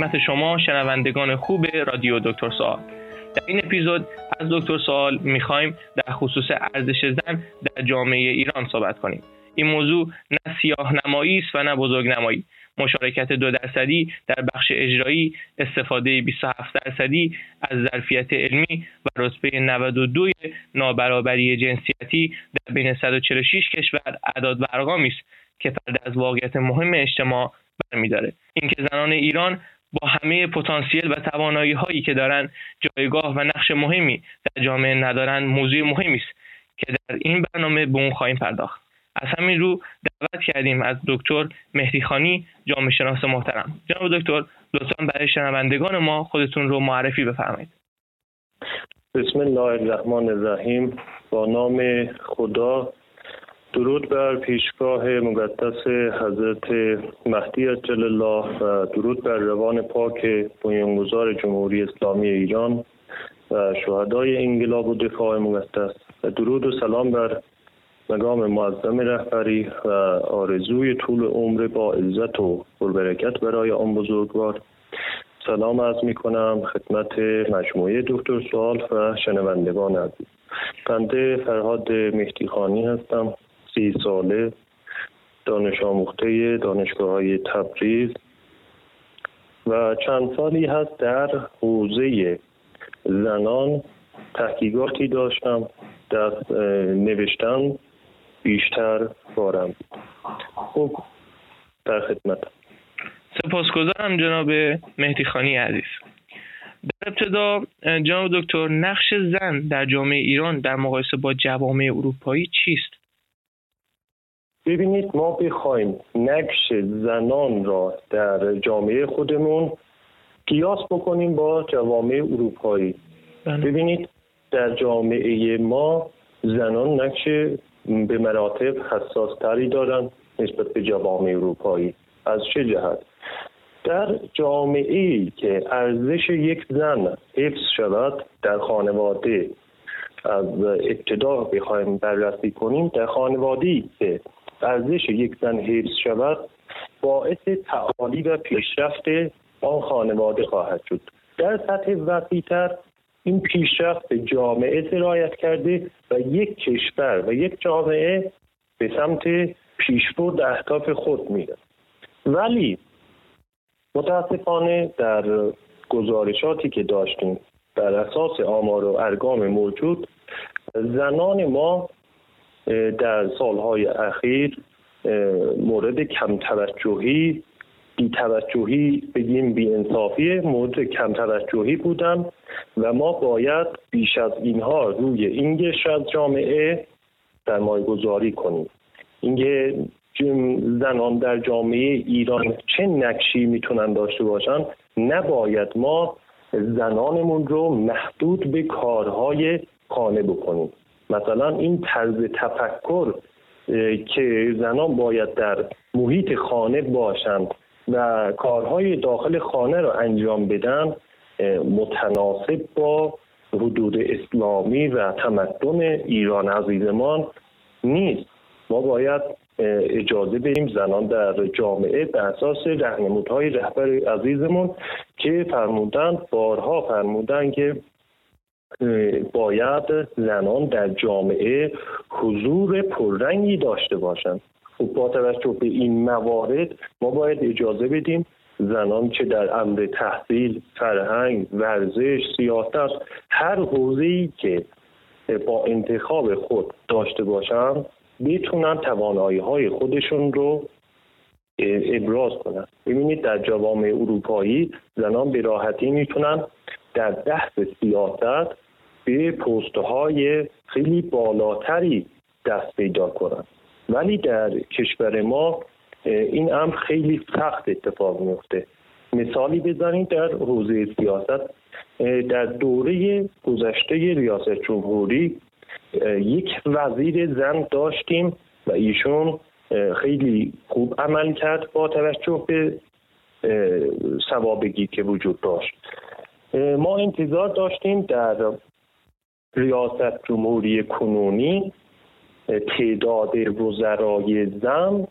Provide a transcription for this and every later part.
خدمت شما شنوندگان خوب رادیو دکتر سوال. در این اپیزود از دکتر سوال می‌خوایم در خصوص ارزش زن در جامعه ایران صحبت کنیم. این موضوع نه سیاه نمایی است و نه بزرگ نمایی مشارکت دو درصدی در بخش اجرایی استفاده 27 درصدی از ظرفیت علمی و رتبه 92 نابرابری جنسیتی در بین 146 کشور اعداد و است که پرده از واقعیت مهم اجتماع برمیداره. اینکه زنان ایران با همه پتانسیل و توانایی هایی که دارند جایگاه و نقش مهمی در جامعه ندارند موضوع مهمی است که در این برنامه به اون خواهیم پرداخت. از همین رو دعوت کردیم از دکتر مهدی خانی جامعه شناس محترم. جناب دکتر لطفا برای شنوندگان ما خودتون رو معرفی بفرمایید. بسم الله الرحمن الرحیم. با نام خدا درود بر پیشگاه مقدس حضرت مهدی جل الله و درود بر روان پاک بنیانگذار جمهوری اسلامی ایران و شهدای انقلاب و دفاع مقدس. و درود و سلام بر مقام معظم رهبری و آرزوی طول عمر با عزت و پربرکت برای آن بزرگوار. سلام از می کنم خدمت مجموعه دکتر سوال و شنوندگان عزیز. بنده فرهاد مهدیخانی هستم. سی ساله دانش آموخته دانشگاه های تبریز و چند سالی هست در حوزه زنان تحقیقاتی داشتم در نوشتن بیشتر بارم خوب. در خدمت. سپاسگزارم جناب مهدی خانی عزیز. در ابتدا جناب دکتر نقش زن در جامعه ایران در مقایسه با جوامع اروپایی چیست؟ ببینید ما بخوایم نقش زنان را در جامعه خودمون قیاس بکنیم با جوامع اروپایی. بله. ببینید در جامعه ما زنان نقش به مراتب حساس تری دارن نسبت به جوامع اروپایی. از چه جهت؟ در جامعه ای که ارزش یک زن حفظ شود در خانواده از ابتدا بخوایم بررسی کنیم در خانواده که ارزش یک زن حفظ شود باعث تعالی و پیشرفت آن خانواده خواهد شد. در سطح وسیعتر این پیشرفت جامعه سرایت کرده و یک کشور و یک جامعه به سمت پیشبرد اهداف خود میره ولی متاسفانه در گزارشاتی که داشتیم در اساس آمار و ارقام موجود زنان ما در سالهای اخیر مورد کم توجهی بی توجهی بگیم بی انصافی مورد کم توجهی بودن و ما باید بیش از اینها روی این گشت از جامعه در گذاری کنیم. اینکه زنان در جامعه ایران چه نقشی می‌تونن داشته باشن نباید ما زنانمون رو محدود به کارهای خانه بکنیم. مثلا این طرز تفکر که زنان باید در محیط خانه باشند و کارهای داخل خانه را انجام بدن متناسب با حدود اسلامی و تمدن ایران عزیزمان نیست. ما باید اجازه بدیم زنان در جامعه به اساس رهنمودهای رهبر عزیزمون که فرمودن بارها فرمودن که باید زنان در جامعه حضور پررنگی داشته باشند. خب با توجه به این موارد ما باید اجازه بدیم زنان که در امر تحصیل فرهنگ ورزش سیاست هر حوزه‌ای که با انتخاب خود داشته باشند می‌تونن توانایی های خودشون رو ابراز کنن. ببینید در جوامع اروپایی زنان به راحتی می‌تونن در بحث سیاست به پستهای خیلی بالاتری دست پیدا کنن ولی در کشور ما این امر خیلی سخت اتفاق میفته. مثالی بزنید در حوزه سیاست. در دوره گذشته ریاست جمهوری یک وزیر زن داشتیم و ایشون خیلی خوب عمل کرد با توجه به سوابگی که وجود داشت. ما انتظار داشتیم در ریاست جمهوری کنونی تعداد وزرای زن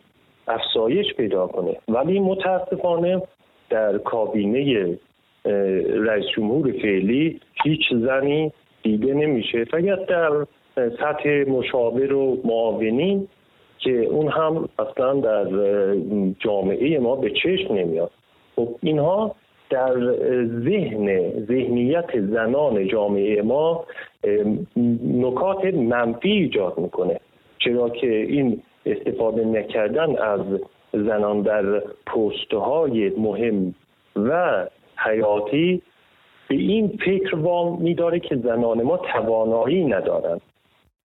افزایش پیدا کنه. ولی متاسفانه در کابینه رئیس جمهور فعلی هیچ زنی دیده نمیشه. فقط در سطح مشاور و معاونین که اون هم اصلا در جامعه ما به چشم نمیاد. خب اینها در ذهن ذهنیت زنان جامعه ما نکات منفی ایجاد می‌کنه. چرا که این استفاده نکردن از زنان در پستهای مهم و حیاتی به این فکر وام میداره که زنان ما توانایی ندارند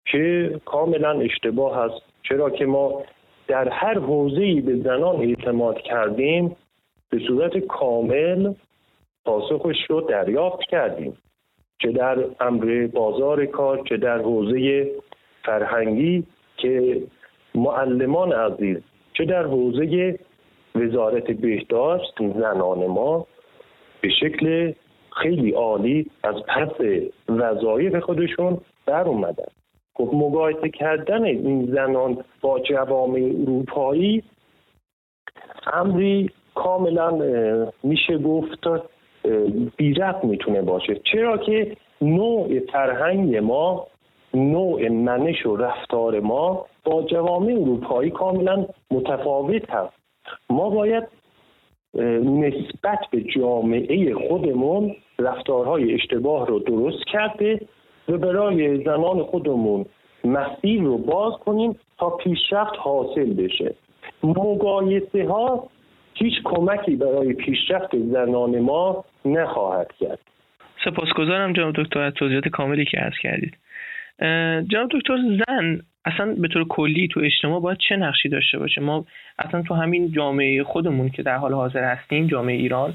که کاملا اشتباه است. چرا که ما در هر حوزه‌ای به زنان اعتماد کردیم به صورت کامل پاسخش رو دریافت کردیم چه در امر بازار کار چه در حوزه فرهنگی که معلمان عزیز چه در حوزه وزارت بهداشت زنان ما به شکل خیلی عالی از پس وظایف خودشون بر اومدن. خب مقایسه کردن این زنان با جوامع اروپایی امری کاملا میشه گفت بیرق می‌تونه باشه. چرا که نوع فرهنگ ما نوع منش و رفتار ما با جوامع اروپایی کاملا متفاوت هست. ما باید نسبت به جامعه خودمون رفتارهای اشتباه رو درست کرده و برای زنان خودمون مسیر رو باز کنیم تا پیشرفت حاصل بشه. مقایسه ها هیچ کمکی برای پیشرفت زنان ما نخواهد کرد. سپاسگزارم جناب دکتر از توضیحات کاملی که عرض کردید. جناب دکتر زن اصلا به طور کلی تو اجتماع باید چه نقشی داشته باشه؟ ما اصلا تو همین جامعه خودمون که در حال حاضر هستیم جامعه ایران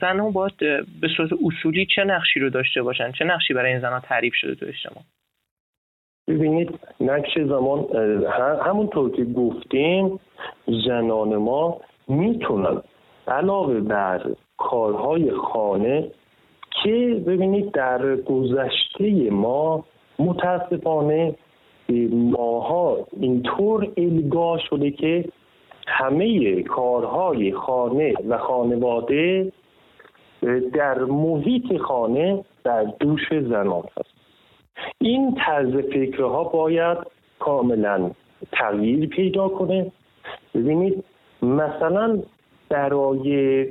زن ها باید به صورت اصولی چه نقشی رو داشته باشن؟ چه نقشی برای این زن ها تعریف شده تو اجتماع؟ ببینید نقش زمان همونطور که گفتیم زنان ما می‌تونن علاوه بر کارهای خانه که ببینید در گذشته ما متاسفانه ماها اینطور الگاه شده که همه کارهای خانه و خانواده در محیط خانه در دوش زنان هست. این طرز فکرها باید کاملا تغییر پیدا کنه. ببینید مثلا برای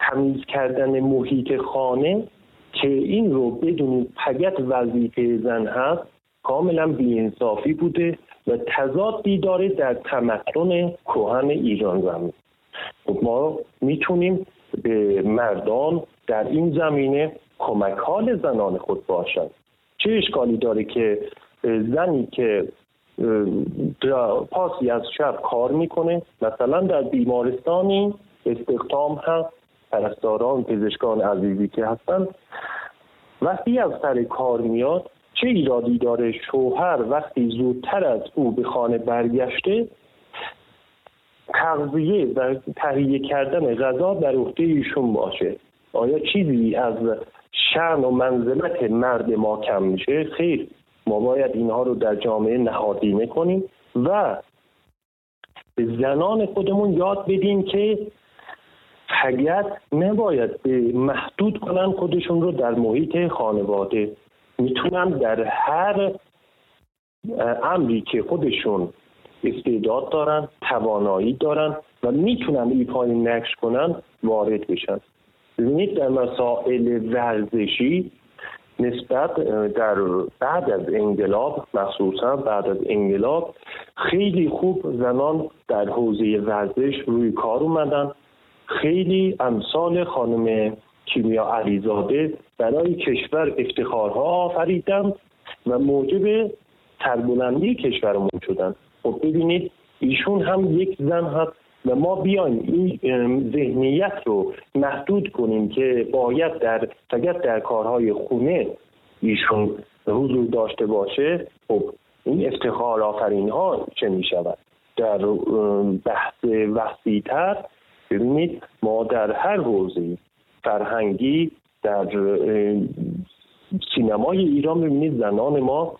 تمیز کردن محیط خانه که این رو بدونید فقط وظیفه زن هست کاملا بیانصافی بوده و تضادی داره در تمدن کهن ایران زمین. خب ما می‌تونیم به مردان در این زمینه کمک حال زنان خود باشند چه اشکالی داره که زنی که پاسی از شب کار می‌کنه. مثلا در بیمارستانی استخدام هست پرستاران پزشکان عزیزی که هستن. وقتی از سر کار میاد چه ایرادی داره شوهر وقتی زودتر از او به خانه برگشته؟ تغذیه و تهیه کردن غذا در عهده ایشون باشه. آیا چیزی از شن و منزلت مرد ما کم میشه؟ خیر. ما باید اینها رو در جامعه نهادینه کنیم و به زنان خودمون یاد بدیم که فقط نباید به محدود کنن خودشون رو در محیط خانواده. می‌تونن در هر امری که خودشون استعداد دارن توانایی دارن و می‌تونن ایفای نقش کنن وارد بشن. ببینید در مسائل ورزشی نسبت در بعد از انقلاب مخصوصا بعد از انقلاب خیلی خوب زنان در حوزه ورزش روی کار اومدن. خیلی امثال خانم کیمیا علیزاده برای کشور افتخارها آفریدن و موجب سربلندی کشورمون شدن. خب ببینید ایشون هم یک زن هست. و ما بیایم این ذهنیت رو محدود کنیم که باید در فقط در کارهای خونه ایشون حضور داشته باشه خب این افتخار آفرین ها چه می شود در بحث وسیعتر ببینید ما در هر حوزه فرهنگی در سینمای ایران ببینید زنان ما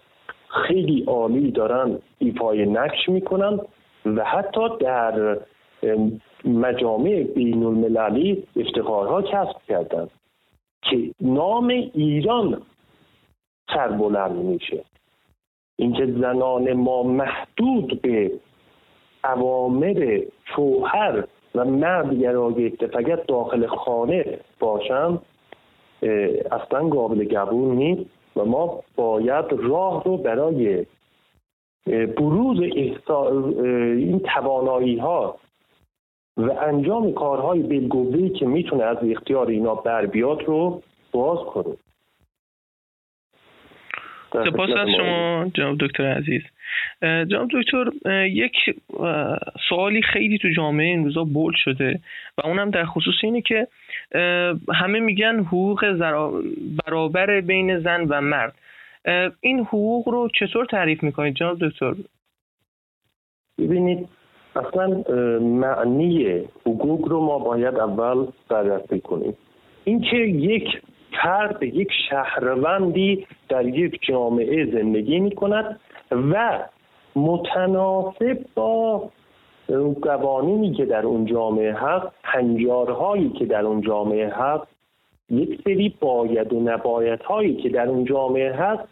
خیلی عالی دارن ایفای نقش می‌کنن و حتی در مجامع بین المللی افتخارها کسب کردند که نام ایران سربلند میشه. اینکه زنان ما محدود به عوامر شوهر و مرد گرایشته فقط داخل خانه باشم اصلا قابل قبول نیست و ما باید راه رو برای بروز این توانایی ها و انجام کارهای بلگوهی که می‌تونه از اختیار اینا بر بیاد رو باز کنیم سپاس از شما جناب دکتر عزیز. جناب دکتر یک سوالی خیلی تو جامعه این روزا بول شده و اونم در خصوص اینه که همه میگن حقوق برابر بین زن و مرد. این حقوق رو چطور تعریف می‌کنید جناب دکتر؟ ببینید اصلا معنی حقوق رو ما باید اول بررسی کنیم. اینکه یک فرد یک شهروندی در یک جامعه زندگی می کند و متناسب با قوانینی که در اون جامعه هست هنجارهایی که در اون جامعه هست یک سری باید و نباید هایی که در اون جامعه هست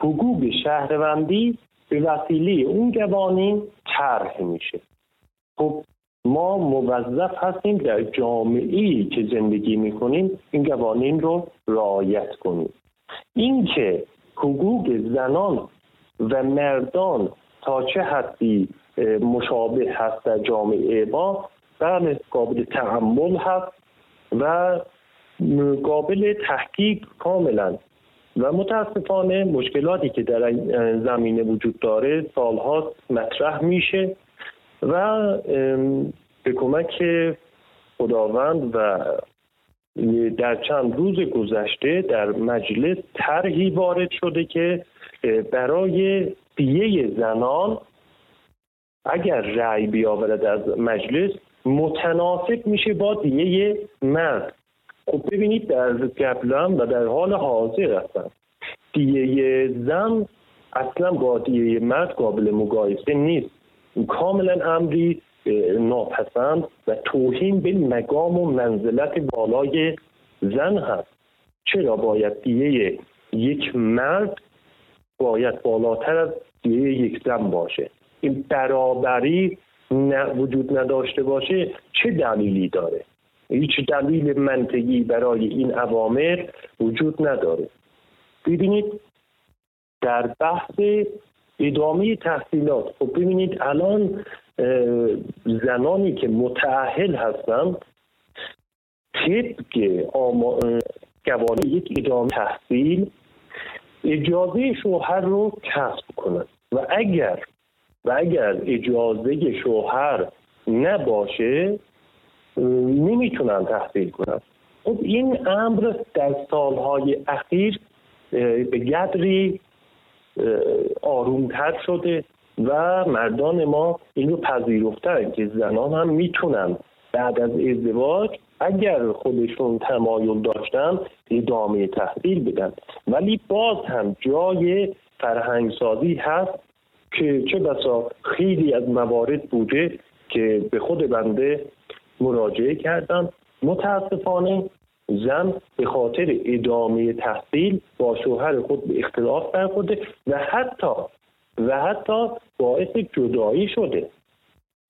حقوق شهروندی به وسیله اون قوانین طرح میشه. خب ما موظف هستیم در جامعه که زندگی می‌کنیم این قوانین رو رعایت کنیم. اینکه حقوق زنان و مردان تا چه حدی مشابه هست در جامعه ما بله قابل تحمل هست و قابل تحقیق کاملا. و متاسفانه مشکلاتی که در زمینه وجود داره سالها مطرح میشه و به کمک خداوند و در چند روز گذشته در مجلس طرحی وارد شده که برای دیه زنان اگر رأی بیاورد از مجلس متناسب میشه با دیه مرد. خب ببینید در قبلا و در حال حاضر هستن. دیه زن اصلا با دیه مرد قابل مقایسه نیست. کاملا امری ناپسند و توهین به مقام و منزلت بالای زن هست. چرا باید دیه یک مرد باید بالاتر از دیه یک زن باشه؟ این برابری وجود نداشته باشه چه دلیلی داره؟ هیچ دلیل منطقی برای این عوامر وجود نداره. ببینید در بحث ادامه تحصیلات خب ببینید الان زنانی که متعهل هستن طبق قوانین یک ادامه تحصیل اجازه شوهر رو کسب کنند و اگر و اگر اجازه شوهر نباشه نمی‌تونن تحصیل کنند خب این امر در سالهای اخیر به قدری آرومتر شده و مردان ما این رو پذیرفتن که زنان هم می‌تونن بعد از ازدواج اگر خودشون تمایل داشتن ادامه تحصیل بدن. ولی باز هم جای فرهنگسازی هست که چه بسا خیلی از موارد بوده که به خود بنده مراجعه کردم. متاسفانه زن به خاطر ادامه تحصیل با شوهر خود به اختلاف برخورده و حتی و حتی باعث جدایی شده.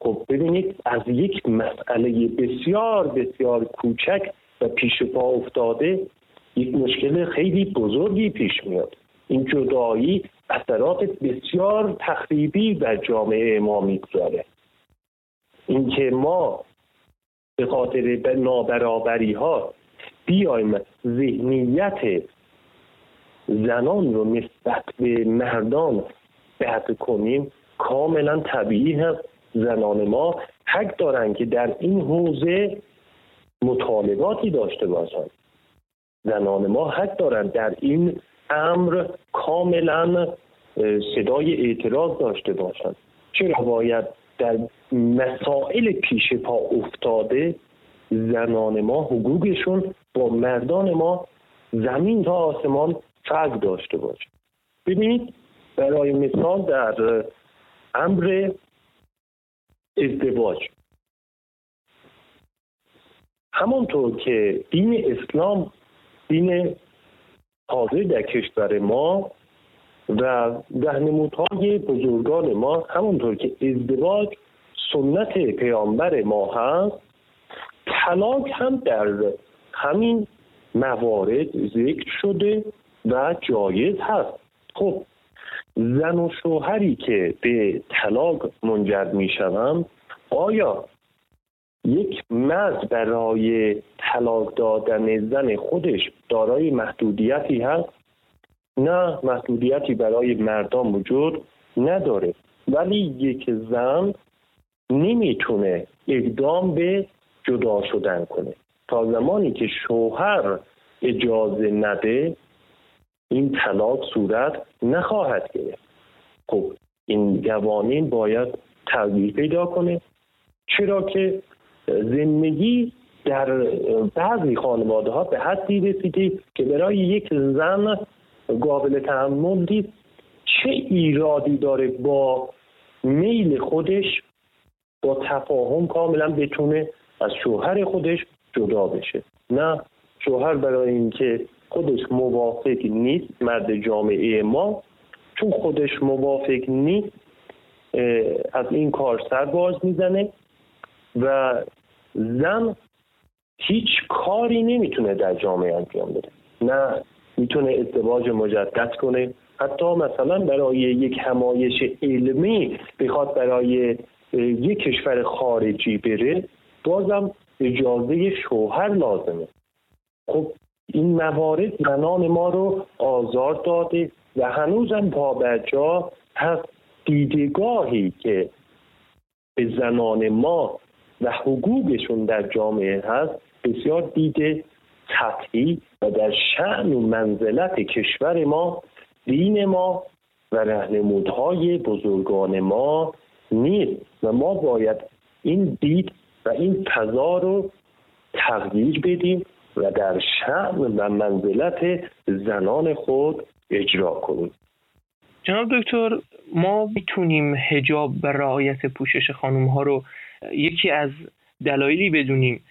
خب ببینید از یک مسئله بسیار بسیار کوچک و پیش پا افتاده یک مشکل خیلی بزرگی پیش میاد. این جدایی اثرات بسیار تخریبی در جامعه ما می‌گذاره. اینکه ما به خاطر نابرابری ها بیایم ذهنیت زنان رو نسبت به مردان بحث کنیم. کاملا طبیعی هست زنان ما حق دارن که در این حوزه مطالباتی داشته باشند زنان ما حق دارن در این امر کاملا صدای اعتراض داشته باشند چرا باید در مسائل پیش پا افتاده زنان ما حقوقشون با مردان ما زمین تا آسمان فرق داشته باشه. ببینید برای مثال در امر ازدواج. همانطور که دین اسلام دین حاضر در کشور ما و رهنمودهای بزرگان ما همونطور که ازدواج سنت پیامبر ما هست طلاق هم در همین موارد ذکر شده و جایز هست. خب زن و شوهری که به طلاق منجر می شوند آیا یک مرد برای طلاق دادن زن خودش دارای محدودیتی هست؟ نه محدودیتی برای مردان وجود نداره. ولی یک زن نمی‌تونه اقدام به جدا شدن کنه. تا زمانی که شوهر اجازه نده این طلاق صورت نخواهد گرفت. خب این قوانین باید تغییر پیدا کنه. چرا که زندگی در بعضی خانواده ها به حدی رسیده که برای یک زن قابل تحمل دید. چه ایرادی داره با میل خودش با تفاهم کاملا بتونه از شوهر خودش جدا بشه؟ نه شوهر برای اینکه خودش موافق نیست مرد جامعه ما. چون خودش موافق نیست از این کار سر باز می‌زنه و زن هیچ کاری نمی‌تونه در جامعه انجام بده. نه می‌تونه ازدواج مجدد کنه. حتی مثلا برای یک همایش علمی بخواد برای یک کشور خارجی بره بازم اجازه شوهر لازمه. خب این موارد زنان ما رو آزار داده و هنوزم پابرجا هست دیدگاهی که به زنان ما و حقوقشون در جامعه هست بسیار دیده سطحی و در شعن و منزلت کشور ما دین ما و رهنمودهای بزرگان ما نیست. و ما باید این دید و این فضا رو تغییر بدیم و در شعن و منزلت زنان خود اجرا کنیم. جناب دکتر ما می‌تونیم هجاب و رعایت پوشش خانم ها رو یکی از دلایلی بدونیم.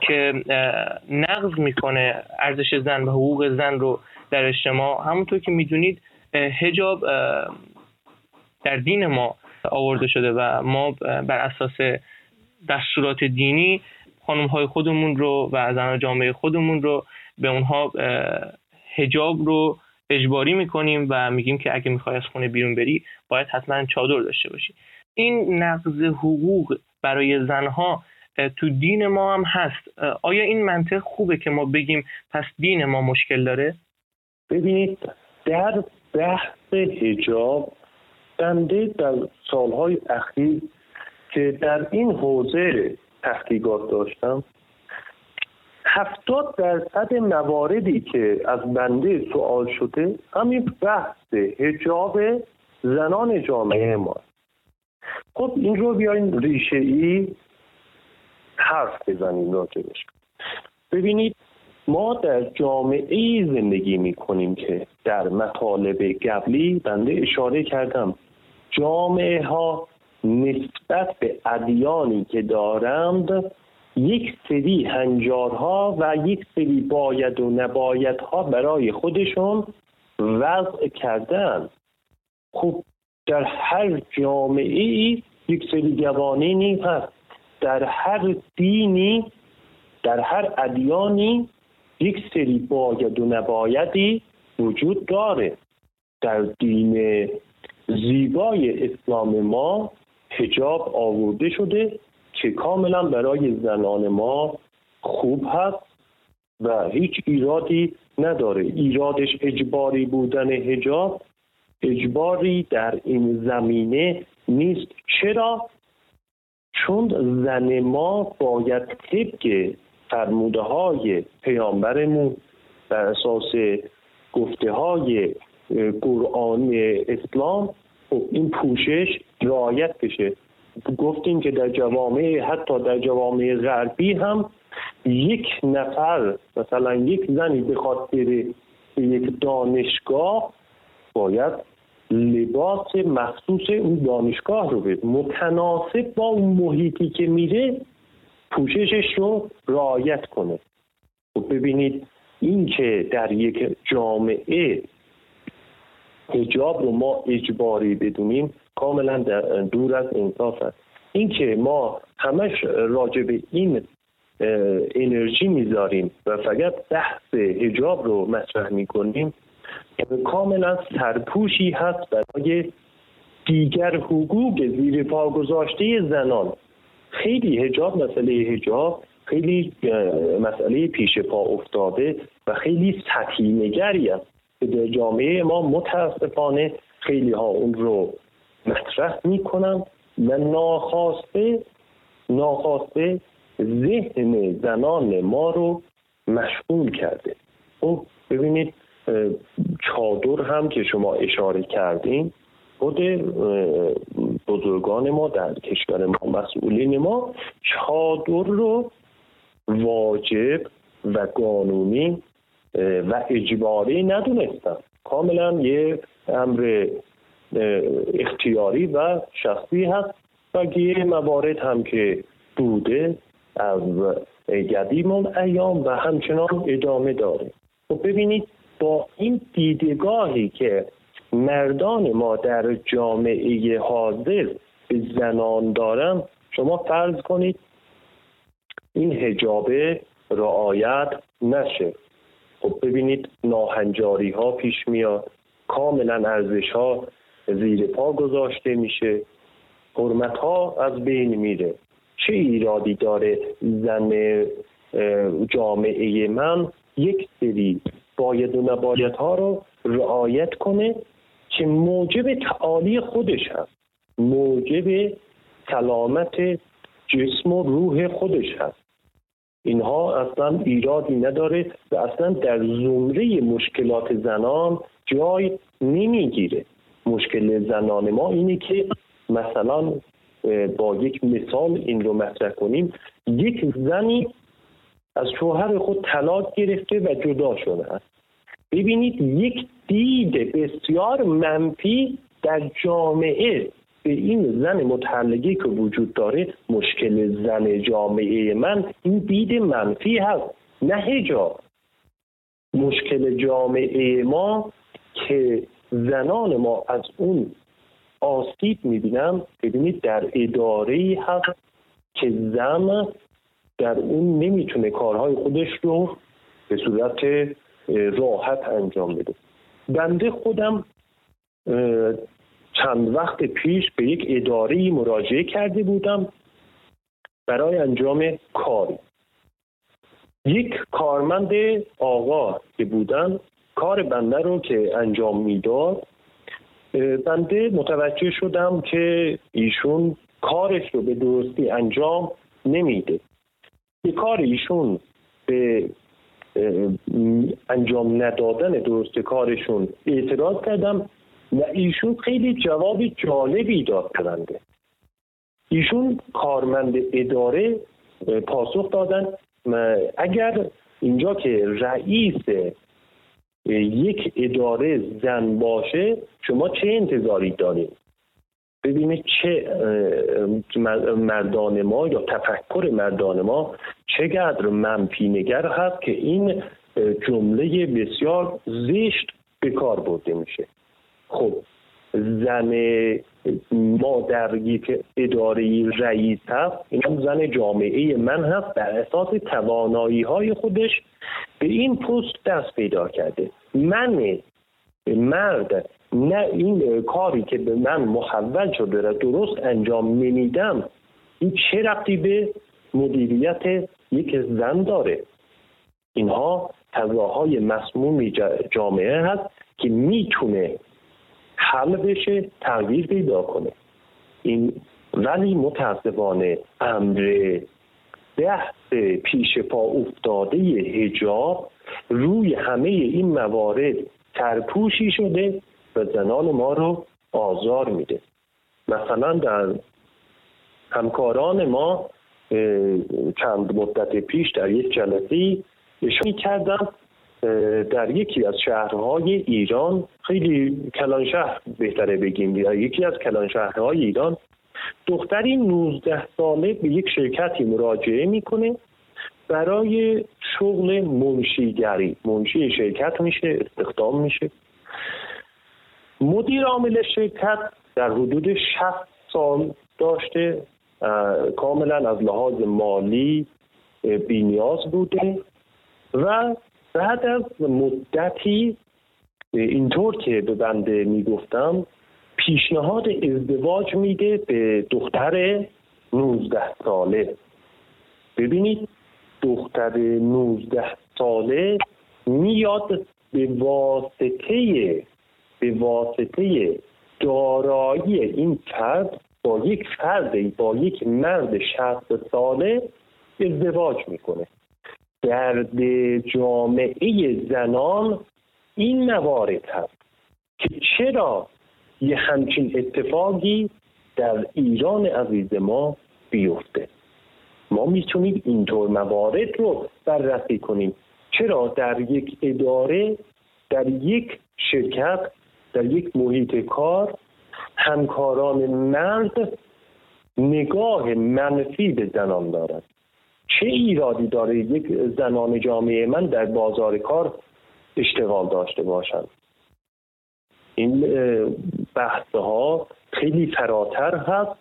که نقض می‌کنه ارزش زن و حقوق زن رو در اجتماع. همونطور که می‌دونید هجاب در دین ما آورده شده و ما بر اساس دستورات دینی خانم های خودمون رو و زن جامعه خودمون رو به اونها هجاب رو اجباری می‌کنیم و میگیم که اگه می‌خوای از خونه بیرون بری باید حتما چادر داشته باشی. این نقض حقوق برای زنها تو دین ما هم هست آیا این منطق خوبه که ما بگیم پس دین ما مشکل داره؟ ببینید در بحث هجاب بنده در سالهای اخیر که در این حوزه تحقیقات داشتم هفتاد درصد مواردی که از بنده سوال شده همین بحث هجاب زنان جامعه ما خب این رو بیاین ریشه ای حرف بزنیم راجبش ببینید ما در جامعه زندگی می کنیم که در مطالب قبلی بنده اشاره کردم. جامعه ها نسبت به ادیانی که دارند یک سری هنجارها و یک سری باید و نبایدها برای خودشون وضع کردن. خب در هر جامعه ای یک سری قوانینی هست. در هر دینی در هر ادیانی یک سری باید و نبایدی وجود داره. در دین زیبای اسلام ما حجاب آورده شده که کاملا برای زنان ما خوب هست و هیچ ایرادی نداره. ایرادش اجباری بودن حجاب اجباری در این زمینه نیست. چرا؟ چون زن ما باید طبق فرموده های پیامبرمون بر اساس گفته های قرآن اسلام خب این پوشش رعایت بشه. گفتیم که در جوامع حتی در جوامع غربی هم یک نفر مثلا یک زنی به یک دانشگاه باید لباس مخصوص اون دانشگاه رو بده. متناسب با اون محیطی که میره پوششش رو رعایت کنه. خب ببینید این که در یک جامعه هجاب رو ما اجباری بدونیم کاملا دور از انصاف است. اینکه ما همش راجع به این انرژی می‌ذاریم و فقط بحث هجاب رو مطرح می‌کنیم کاملا سرپوشی هست برای دیگر حقوق زیر پا گذاشته زنان. خیلی هجاب مسئله هجاب خیلی مسئله پیش پا افتاده و خیلی سطحی نگری است. که در جامعه ما متاسفانه خیلی ها اون رو مطرح می‌کنن و ناخواسته ناخواسته ذهن زنان ما رو مشغول کرده. خب ببینید چادر هم که شما اشاره کردین خود بزرگان ما در کشور ما مسئولین ما چادر رو واجب و قانونی و اجباری ندونستن. کاملا یه امر اختیاری و شخصی هست و یه موارد هم که بوده از قدیم ایام و همچنان ادامه داره. خب ببینید با این دیدگاهی که مردان ما در جامعه حاضر به زنان دارن شما فرض کنید این هجابه رعایت نشه. خب ببینید ناهنجاری ها پیش میاد کاملا ارزش ها زیر پا گذاشته میشه حرمت ها از بین میره. چه ایرادی داره زن جامعه من؟ یک سری باید و نباید ها رو رعایت کنه که موجب تعالی خودش هست موجب سلامت جسم و روح خودش هست اینها اصلا ایرادی نداره و اصلا در زمره مشکلات زنان جای نمی‌گیره. مشکل زنان ما اینه که مثلا با یک مثال این رو مطرح کنیم. یک زنی از شوهر خود طلاق گرفته و جدا شده است. ببینید یک دید بسیار منفی در جامعه به این زن متعلقی که وجود داره مشکل زن جامعه من این دید منفی هست. نه هجاب مشکل جامعه ما که زنان ما از اون آسیب می‌بینم ببینید در اداره هست که زن در اون نمی‌تونه کارهای خودش رو به صورت راحت انجام بده. بنده خودم چند وقت پیش به یک اداره مراجعه کرده بودم برای انجام کاری یک کارمند آقا که بودن کار بنده رو که انجام می‌داد بنده متوجه شدم که ایشون کارش رو به درستی انجام نمیده. به کار ایشون به انجام ندادن درست کارشون اعتراض کردم و ایشون خیلی جواب جالبی داد کننده ایشون کارمند اداره پاسخ دادن. اگر اینجا که رئیس یک اداره زن باشه شما چه انتظاری دارید؟ ببینید چه مردان ما یا تفکر مردان ما چقدر منفی نگر هست که این جمله بسیار زشت به کار برده میشه. خب زن ما در یک اداره رئیس هست این هم زن جامعه من هست بر اساس توانایی های خودش به این پست دست پیدا کرده. من مرد نه این کاری که به من محول شده را درست انجام نمیدم این چه ربطی به مدیریت یک زن داره. اینها تضاهای مسموم جامعه هست که می‌تونه حل بشه تغییر پیدا کنه. این ولی متاسفانه امر بحث پیش پا افتاده هجاب روی همه این موارد ترپوشی شده و زنان ما رو آزار میده. مثلا در همکاران ما چند مدت پیش در یک جلسه اشاره کردم در یکی از شهرهای ایران. خیلی کلان شهر بهتره بگیم. یکی از کلان شهرهای ایران. دختری 19 ساله به یک شرکتی مراجعه می‌کنه. برای شغل منشیگری. منشی شرکت میشه استخدام میشه. مدیر عامل شرکت در حدود 60 سال داشته. کاملا از لحاظ مالی بینیاز بوده و بعد از مدتی اینطور که به بنده می‌گفتم پیشنهاد ازدواج میده به دختر 19 ساله. ببینید دختر 19 ساله میاد به واسطه به واسطه دارایی این فرد با یک فرد با یک مرد 60 ساله ازدواج می‌کنه. درد جامعه زنان این موارد هست که چرا یه همچین اتفاقی در ایران عزیز ما بیفته. ما می‌تونیم اینطور موارد رو بررسی کنیم. چرا در یک اداره در یک شرکت در یک محیط کار همکاران مرد نگاه منفی به زنان دارد. چه ایرادی داره یک زنان جامعه من در بازار کار اشتغال داشته باشند؟ این بحث ها خیلی فراتر هست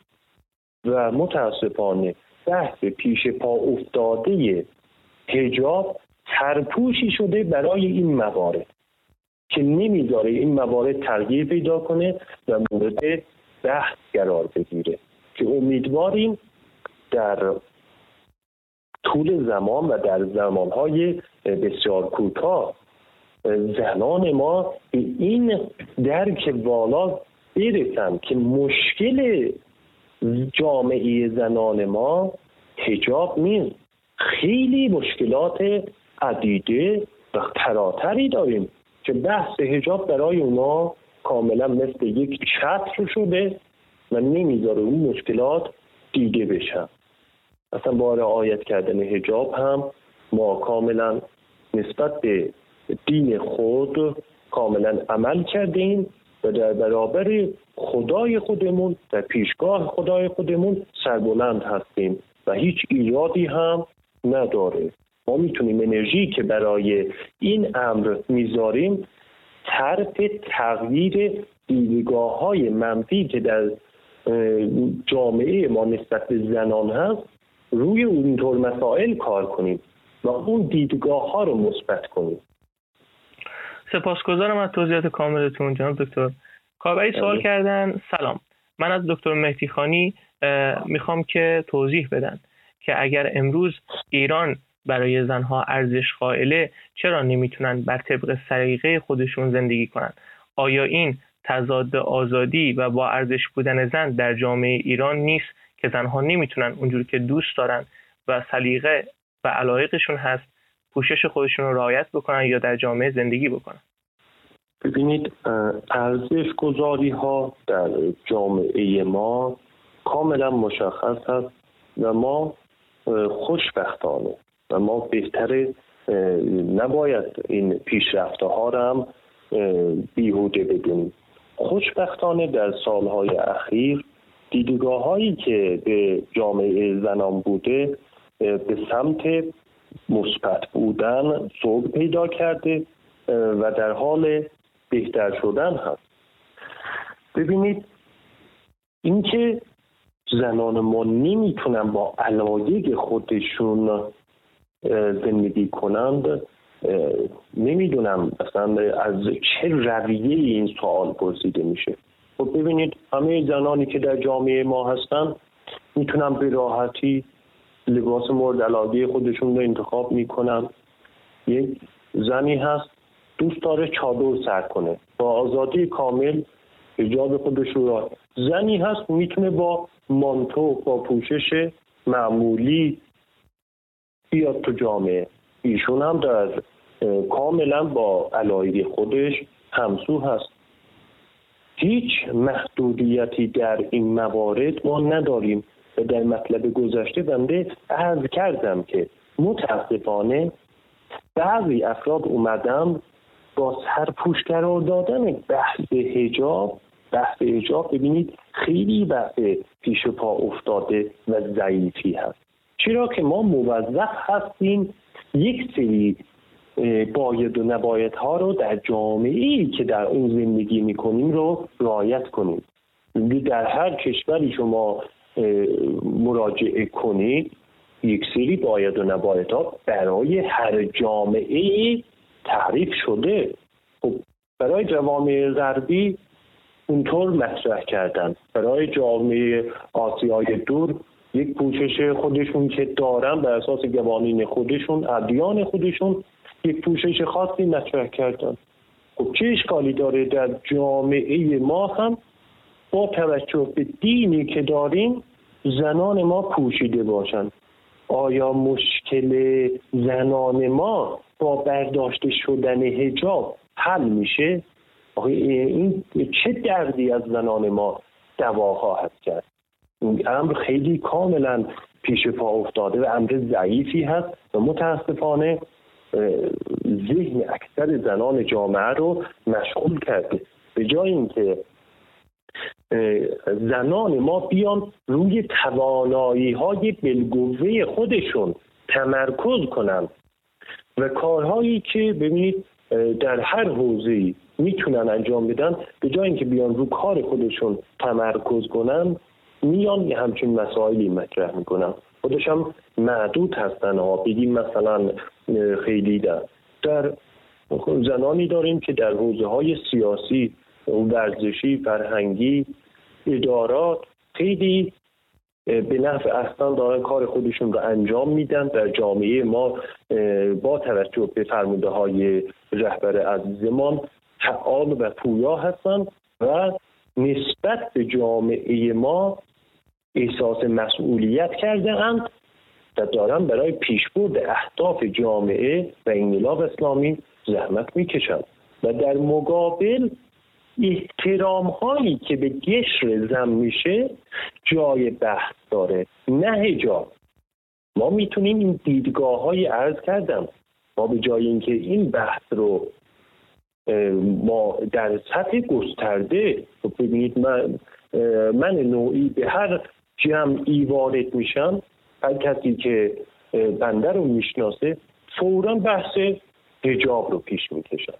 و متاسفانه بحث پیش پا افتاده هجاب ترپوشی شده برای این موارد. که نمی‌ذاره این موارد تغییر پیدا کنه و مورد بحث قرار بگیره. که امیدواریم در طول زمان و در زمانهای بسیار کوتاه زنان ما به این درک بالا برسن که مشکل جامعه زنان ما هجاب نیست. خیلی مشکلات عدیده و تراتری داریم. که بحث هجاب برای اونا کاملا مثل یک چتر شده و نمی‌ذاره اون مشکلات دیده بشن. اصلا با رعایت کردن هجاب هم ما کاملا نسبت به دین خود کاملا عمل کردیم و در برابر خدای خودمون در پیشگاه خدای خودمون سربلند هستیم و هیچ ایرادی هم نداره. ما می‌تونیم انرژی که برای این امر می‌ذاریم طرف تغییر دیدگاه های منفی که در جامعه ما نسبت به زنان هست روی اونطور مسائل کار کنیم و اون دیدگاه ها رو مثبت کنیم. سپاسگزارم از توضیحات کاملتون جناب دکتر. کاربری سوال بله. کردن سلام. من از دکتر مهدی خانی می‌خوام که توضیح بدن که اگر امروز ایران برای زنها ارزش قائله چرا نمی‌تونن بر طبق سلیقه خودشون زندگی کنن؟ آیا این تضاد آزادی و با ارزش بودن زن در جامعه ایران نیست که زنها نمی‌تونن اونجور که دوست دارن و سلیقه و علایقشون هست پوشش خودشون رو رعایت بکنن یا در جامعه زندگی بکنن؟ ببینید ارزش گذاری ها در جامعه ما کاملا مشخص هست و ما خوشبختانه و ما بهتر نباید این پیشرفته ها را هم بیهوده بدونیم. خوشبختانه در سالهای اخیر دیدگاه هایی که به جامعه زنان بوده به سمت مثبت بودن صبح پیدا کرده و در حال بهتر شدن هست ببینید اینکه زنان ما نمی‌تونن با علایق خودشون زندگی کنند نمی‌دونم اصلا از چه رویه این سوال پرسیده میشه. خب ببینید همه زنانی که در جامعه ما هستن می‌تونن به راحتی لباس مورد علاقه خودشون رو انتخاب می‌کنن. یک زنی هست دوست داره چادر سر کنه. با آزادی کامل حجاب خودش رو زنی هست می‌تونه با مانتو با پوشش معمولی بیاد تو جامعه. ایشون هم در کاملا با علایق خودش همسو هست. هیچ محدودیتی در این موارد ما نداریم. و در مطلب گذشته بنده عرض کردم که متاسفانه بعضی افراد اومدم با سرپوش قرار دادن بحث هجاب بحث اجاب ببینید خیلی بحث پیش پا افتاده و ضعیفی هست. چرا که ما موظف هستیم یک سری باید و نباید ها رو در جامعه ای که در اون زندگی می‌کنیم رو رعایت کنیم. در هر کشوری شما مراجعه کنید یک سری باید و نباید ها برای هر جامعه تعریف شده. خب برای جوامع غربی اونطور مطرح کردن. برای جامعه آسیای دور یک پوشش خودشون که دارن بر اساس قوانین خودشون ادیان خودشون یک پوشش خاصی مطرح کردن. خب چه اشکالی داره در جامعه ما هم با توجه به دینی که داریم زنان ما پوشیده باشند آیا مشکل زنان ما با برداشته شدن هجاب حل میشه؟ این چه دردی از زنان ما دوا خواهد کرد؟ امر خیلی کاملا پیش پا افتاده و امر ضعیفی هست و متاسفانه ذهن اکثر زنان جامعه رو مشغول کرده. به جای اینکه زنان ما بیان روی توانایی های بلگوه خودشون تمرکز کنن و کارهایی که ببینید در هر حوزه می‌تونن انجام بدن به جای اینکه بیان رو کار خودشون تمرکز کنن میان یه همچین مسائلی مطرح می‌کنن. خودش هم معدود هستن ها. بگیم مثلا خیلی در در زنانی داریم که در حوزه های سیاسی ورزشی فرهنگی ادارات خیلی به نفع اصلا دارن کار خودشون رو انجام میدن. در جامعه ما با توجه به فرموده های رهبر عزیزمان فعال و پویا هستن و نسبت به جامعه ما احساس مسئولیت کرده اند و دارن برای پیشبرد اهداف جامعه و انقلاب اسلامی زحمت می‌کشند. و در مقابل احترام هایی که به گشر زن میشه جای بحث داره نه هجاب ما می‌تونیم این دیدگاه های عرض کردم. ما به جای اینکه این بحث رو ما در سطح گسترده خب ببینید من من نوعی به هر جمعی وارد میشم هر کسی که بنده رو می‌شناسه فورا بحث هجاب رو پیش می‌کشم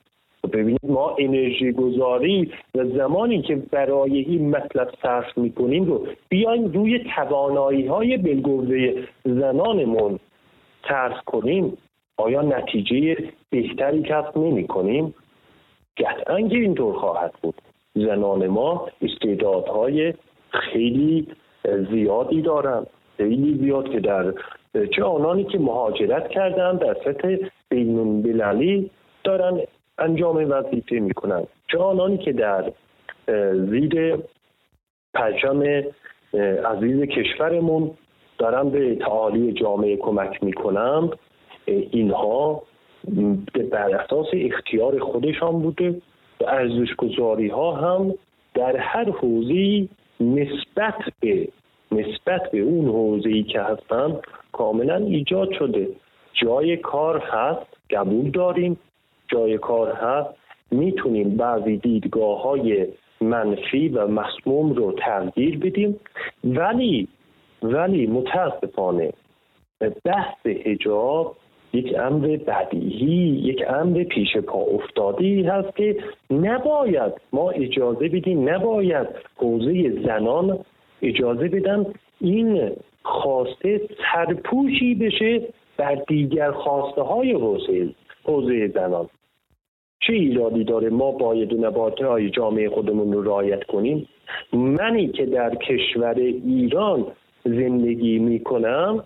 ببینید ما انرژی گذاری و زمانی که برای این مطلب صرف می‌کنیم رو بیایم روی توانایی های بلگوزه زنانمون صرف کنیم آیا نتیجه بهتری کسب نمی کنیم؟ قطعا اینطور خواهد بود. زنان ما استعدادهای خیلی زیادی دارن خیلی زیاد که در چه آنانی که مهاجرت کردن در سطح بین دارن انجام وظیفه می‌کنن چه آنانی که در زیر پرچم عزیز کشورمون دارن به تعالی جامعه کمک می‌کنند اینها بر اساس اختیار خودشان بوده و ارزش گذاری ها هم در هر حوزی نسبت به نسبت به اون حوزه که هستن کاملا ایجاد شده. جای کار هست قبول داریم. جای کار هست. می‌تونیم بعضی دیدگاه های منفی و مسموم رو تغییر بدیم. ولی ولی متاسفانه بحث هجاب یک امر بدیهی یک امر پیش پا افتاده هست که نباید ما اجازه بدیم نباید حوزه زنان اجازه بدن این خواسته سرپوشی بشه بر دیگر خواسته های حوزه حوزه زنان. چه ایرادی داره ما باید و نباته های جامعه خودمون رو رعایت کنیم؟ منی که در کشور ایران زندگی می‌کنم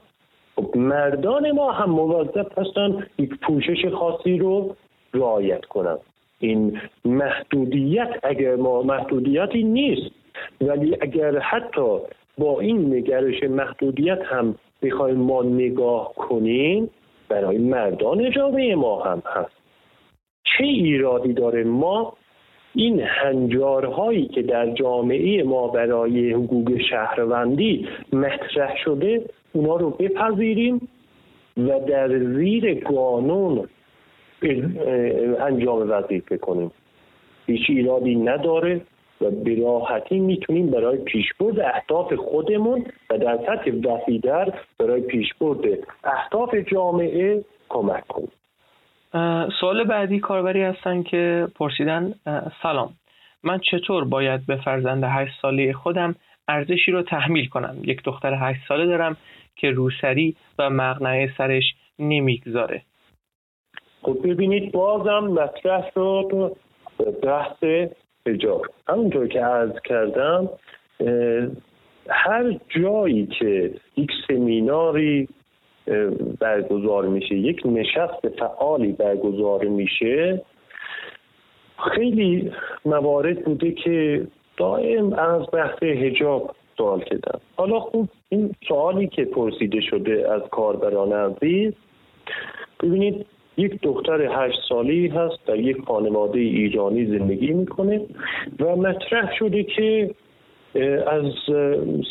خب مردان ما هم موظف هستن یک پوشش خاصی رو رعایت کنن. این محدودیت اگر ما محدودیتی نیست ولی اگر حتی با این نگرش محدودیت هم بخوایم ما نگاه کنیم برای مردان جامعه ما هم هست. چه ایرادی داره ما این هنجارهایی که در جامعه ما برای حقوق شهروندی مطرح شده اونا رو بپذیریم و در زیر قانون انجام وظیفه کنیم هیچ ایرادی نداره و به راحتی می‌تونیم برای پیشبرد اهداف خودمون و در سطح وسیعتر برای پیشبرد اهداف جامعه کمک کنیم. سوال بعدی کاربری هستن که پرسیدن سلام. من چطور باید به فرزند هشت ساله خودم ارزشی رو تحمیل کنم؟ یک دختر هشت ساله دارم که روسری و مغنعه سرش نمی‌گذاره. خب ببینید بازم مطرح شد بحث حجاب. همونطور که عرض کردم هر جایی که یک سمیناری برگزار میشه یک نشست فعالی برگزار میشه. خیلی موارد بوده که دائم از بحث هجاب سوال کردم. حالا خوب این سوالی که پرسیده شده از کاربران عزیز ببینید یک دختر هشت سالی هست در یک خانواده ایرانی زندگی می‌کنه و مطرح شده که از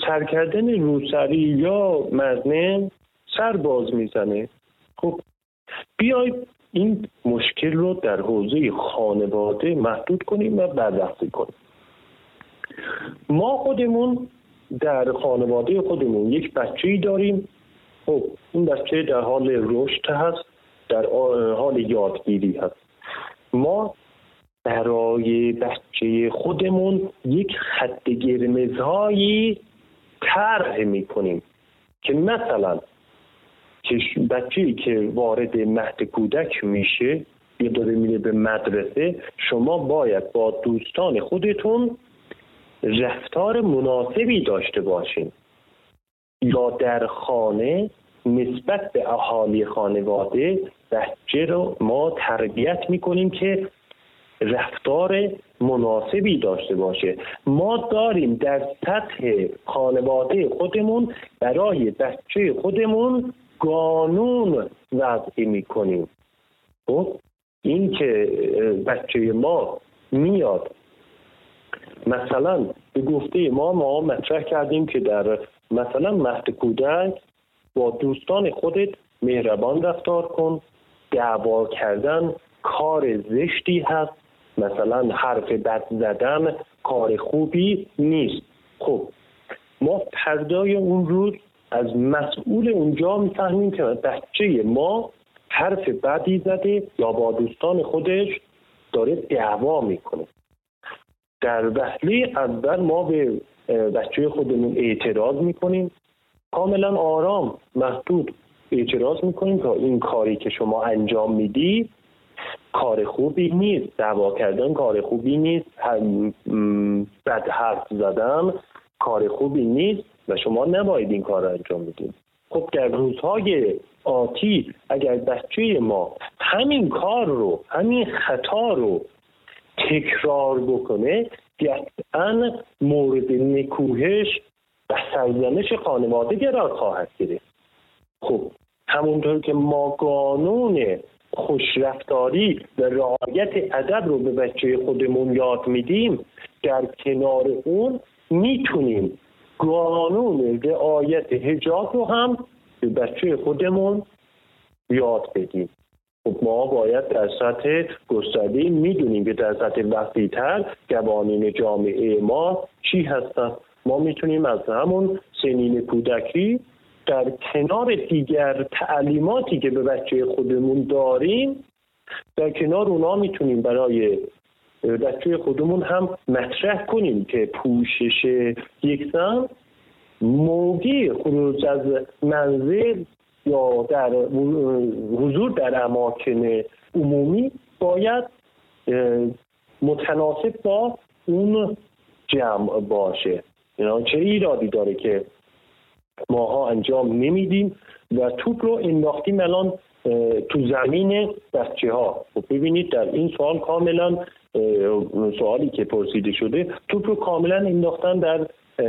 سرکردن روسری یا مزنه سر باز می‌زنه. خب بیاید این مشکل رو در حوزه خانواده محدود کنیم و بررسی کنیم. ما خودمون در خانواده خودمون یک بچه داریم. خب این بچه در حال رشد هست در حال یادگیری هست. ما برای بچه خودمون یک خط قرمزهایی طرح می‌کنیم که مثلا بچه که وارد مهد کودک میشه یا داره میره به مدرسه شما باید با دوستان خودتون رفتار مناسبی داشته باشین. یا در خانه نسبت به اهالی خانواده بچه رو ما تربیت می‌کنیم که رفتار مناسبی داشته باشه. ما داریم در سطح خانواده خودمون برای بچه خودمون قانون وضعی می‌کنیم. خب؟ این که بچه ما میاد. مثلا به گفته ما ما مطرح کردیم که در مثلا مهد کودک با دوستان خودت مهربان رفتار کن. دعوا کردن کار زشتی هست. مثلا حرف بد زدن کار خوبی نیست. خب ما پردای اون روز از مسئول اونجا می‌فهمیم که بچه ما حرف بدی زده یا با دوستان خودش داره دعوا می‌کنه. در وحله اول ما به بچه خودمون اعتراض می‌کنیم. کاملا آرام محدود اعتراض می‌کنیم تا این کاری که شما انجام میدی کار خوبی نیست. دعوا کردن کار خوبی نیست. بد حرف زدن کار خوبی نیست و شما نباید این کار رو انجام بدید. خب در روزهای آتی اگر بچه ما همین کار رو همین خطا رو تکرار بکنه قطعا مورد نکوهش و سرزنش خانواده قرار خواهد گرفت. خب همونطور که ما قانون خوشرفتاری و رعایت ادب رو به بچه خودمون یاد میدیم در کنار اون می‌تونیم قانون رعایت هجاب رو هم به بچه خودمون یاد بدیم خب ما باید در سطح گسترده می‌دونیم که در سطح وسیعتر قوانین جامعه ما چی هستن. ما می‌تونیم از همون سنین کودکی در کنار دیگر تعلیماتی که به بچه خودمون داریم در کنار اونا می‌تونیم برای بچه خودمون هم مطرح کنیم که پوشش یک زن موقع خروج از منزل یا در حضور در اماکن عمومی باید متناسب با اون جمع باشه. یعنی چه ایرادی داره که ماها انجام نمیدیم و توپ رو انداختیم الان تو زمین بچه ها خب ببینید در این سوال کاملا سوالی که پرسیده شده توپ رو کاملا انداختن در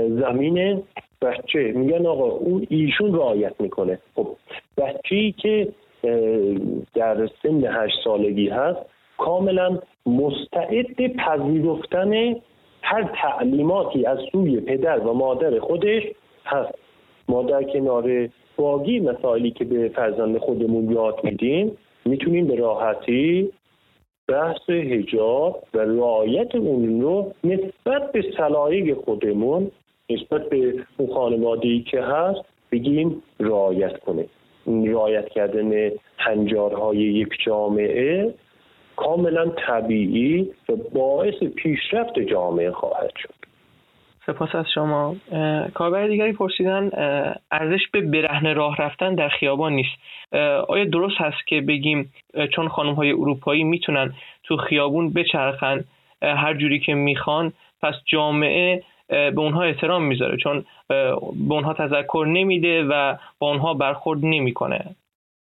زمین بچه. میگن آقا اون ایشون رعایت می‌کنه. خب بچه که در سن هشت سالگی هست کاملا مستعد پذیرفتن هر تعلیماتی از سوی پدر و مادر خودش هست. ما در کنار باقی مسائلی که به فرزند خودمون یاد میدیم می‌تونیم به راحتی بحث هجاب و رعایت اون رو نسبت به سلایق خودمون نسبت به اون خانواده‌ای که هست بگیم رعایت کنه. رعایت کردن هنجارهای یک جامعه کاملا طبیعی و باعث پیشرفت جامعه خواهد شد. سپاس از شما. کاربر دیگری پرسیدن ارزش به برهنه راه رفتن در خیابان نیست. آیا درست هست که بگیم چون خانم های اروپایی می‌تونن تو خیابون بچرخن هر جوری که می‌خوان پس جامعه به اونها احترام می‌ذاره چون به اونها تذکر نمیده و با اونها برخورد نمی‌کنه.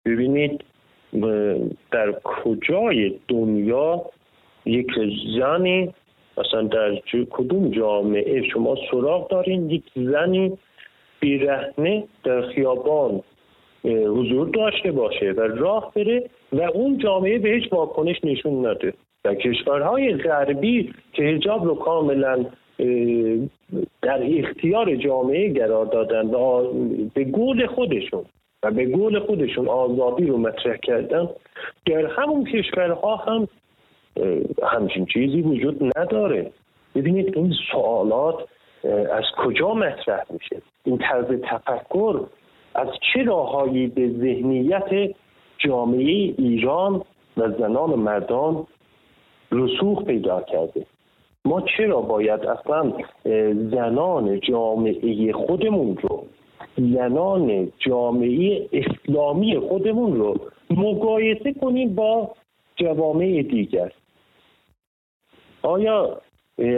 ببینید در کجای دنیا یک زنی مثلا در کدوم جامعه شما سراغ دارین؟ یک زنی بیرهنه در خیابان حضور داشته باشه و راه بره و اون جامعه به هیچ واکنش نشون نده. در کشورهای غربی که هجاب رو کاملا در اختیار جامعه قرار دادن به گول خودشون و به گول خودشون آزادی رو مطرح کردن در همون کشورها هم همچین چیزی وجود نداره. ببینید این سوالات از کجا مطرح میشه؟ این طرز تفکر از چه راههایی به ذهنیت جامعه ایران و زنان و مردان رسوخ پیدا کرده؟ ما چرا باید اصلا زنان جامعه خودمون رو زنان جامعه اسلامی خودمون رو مقایسه کنیم با جوامع دیگر؟ آیا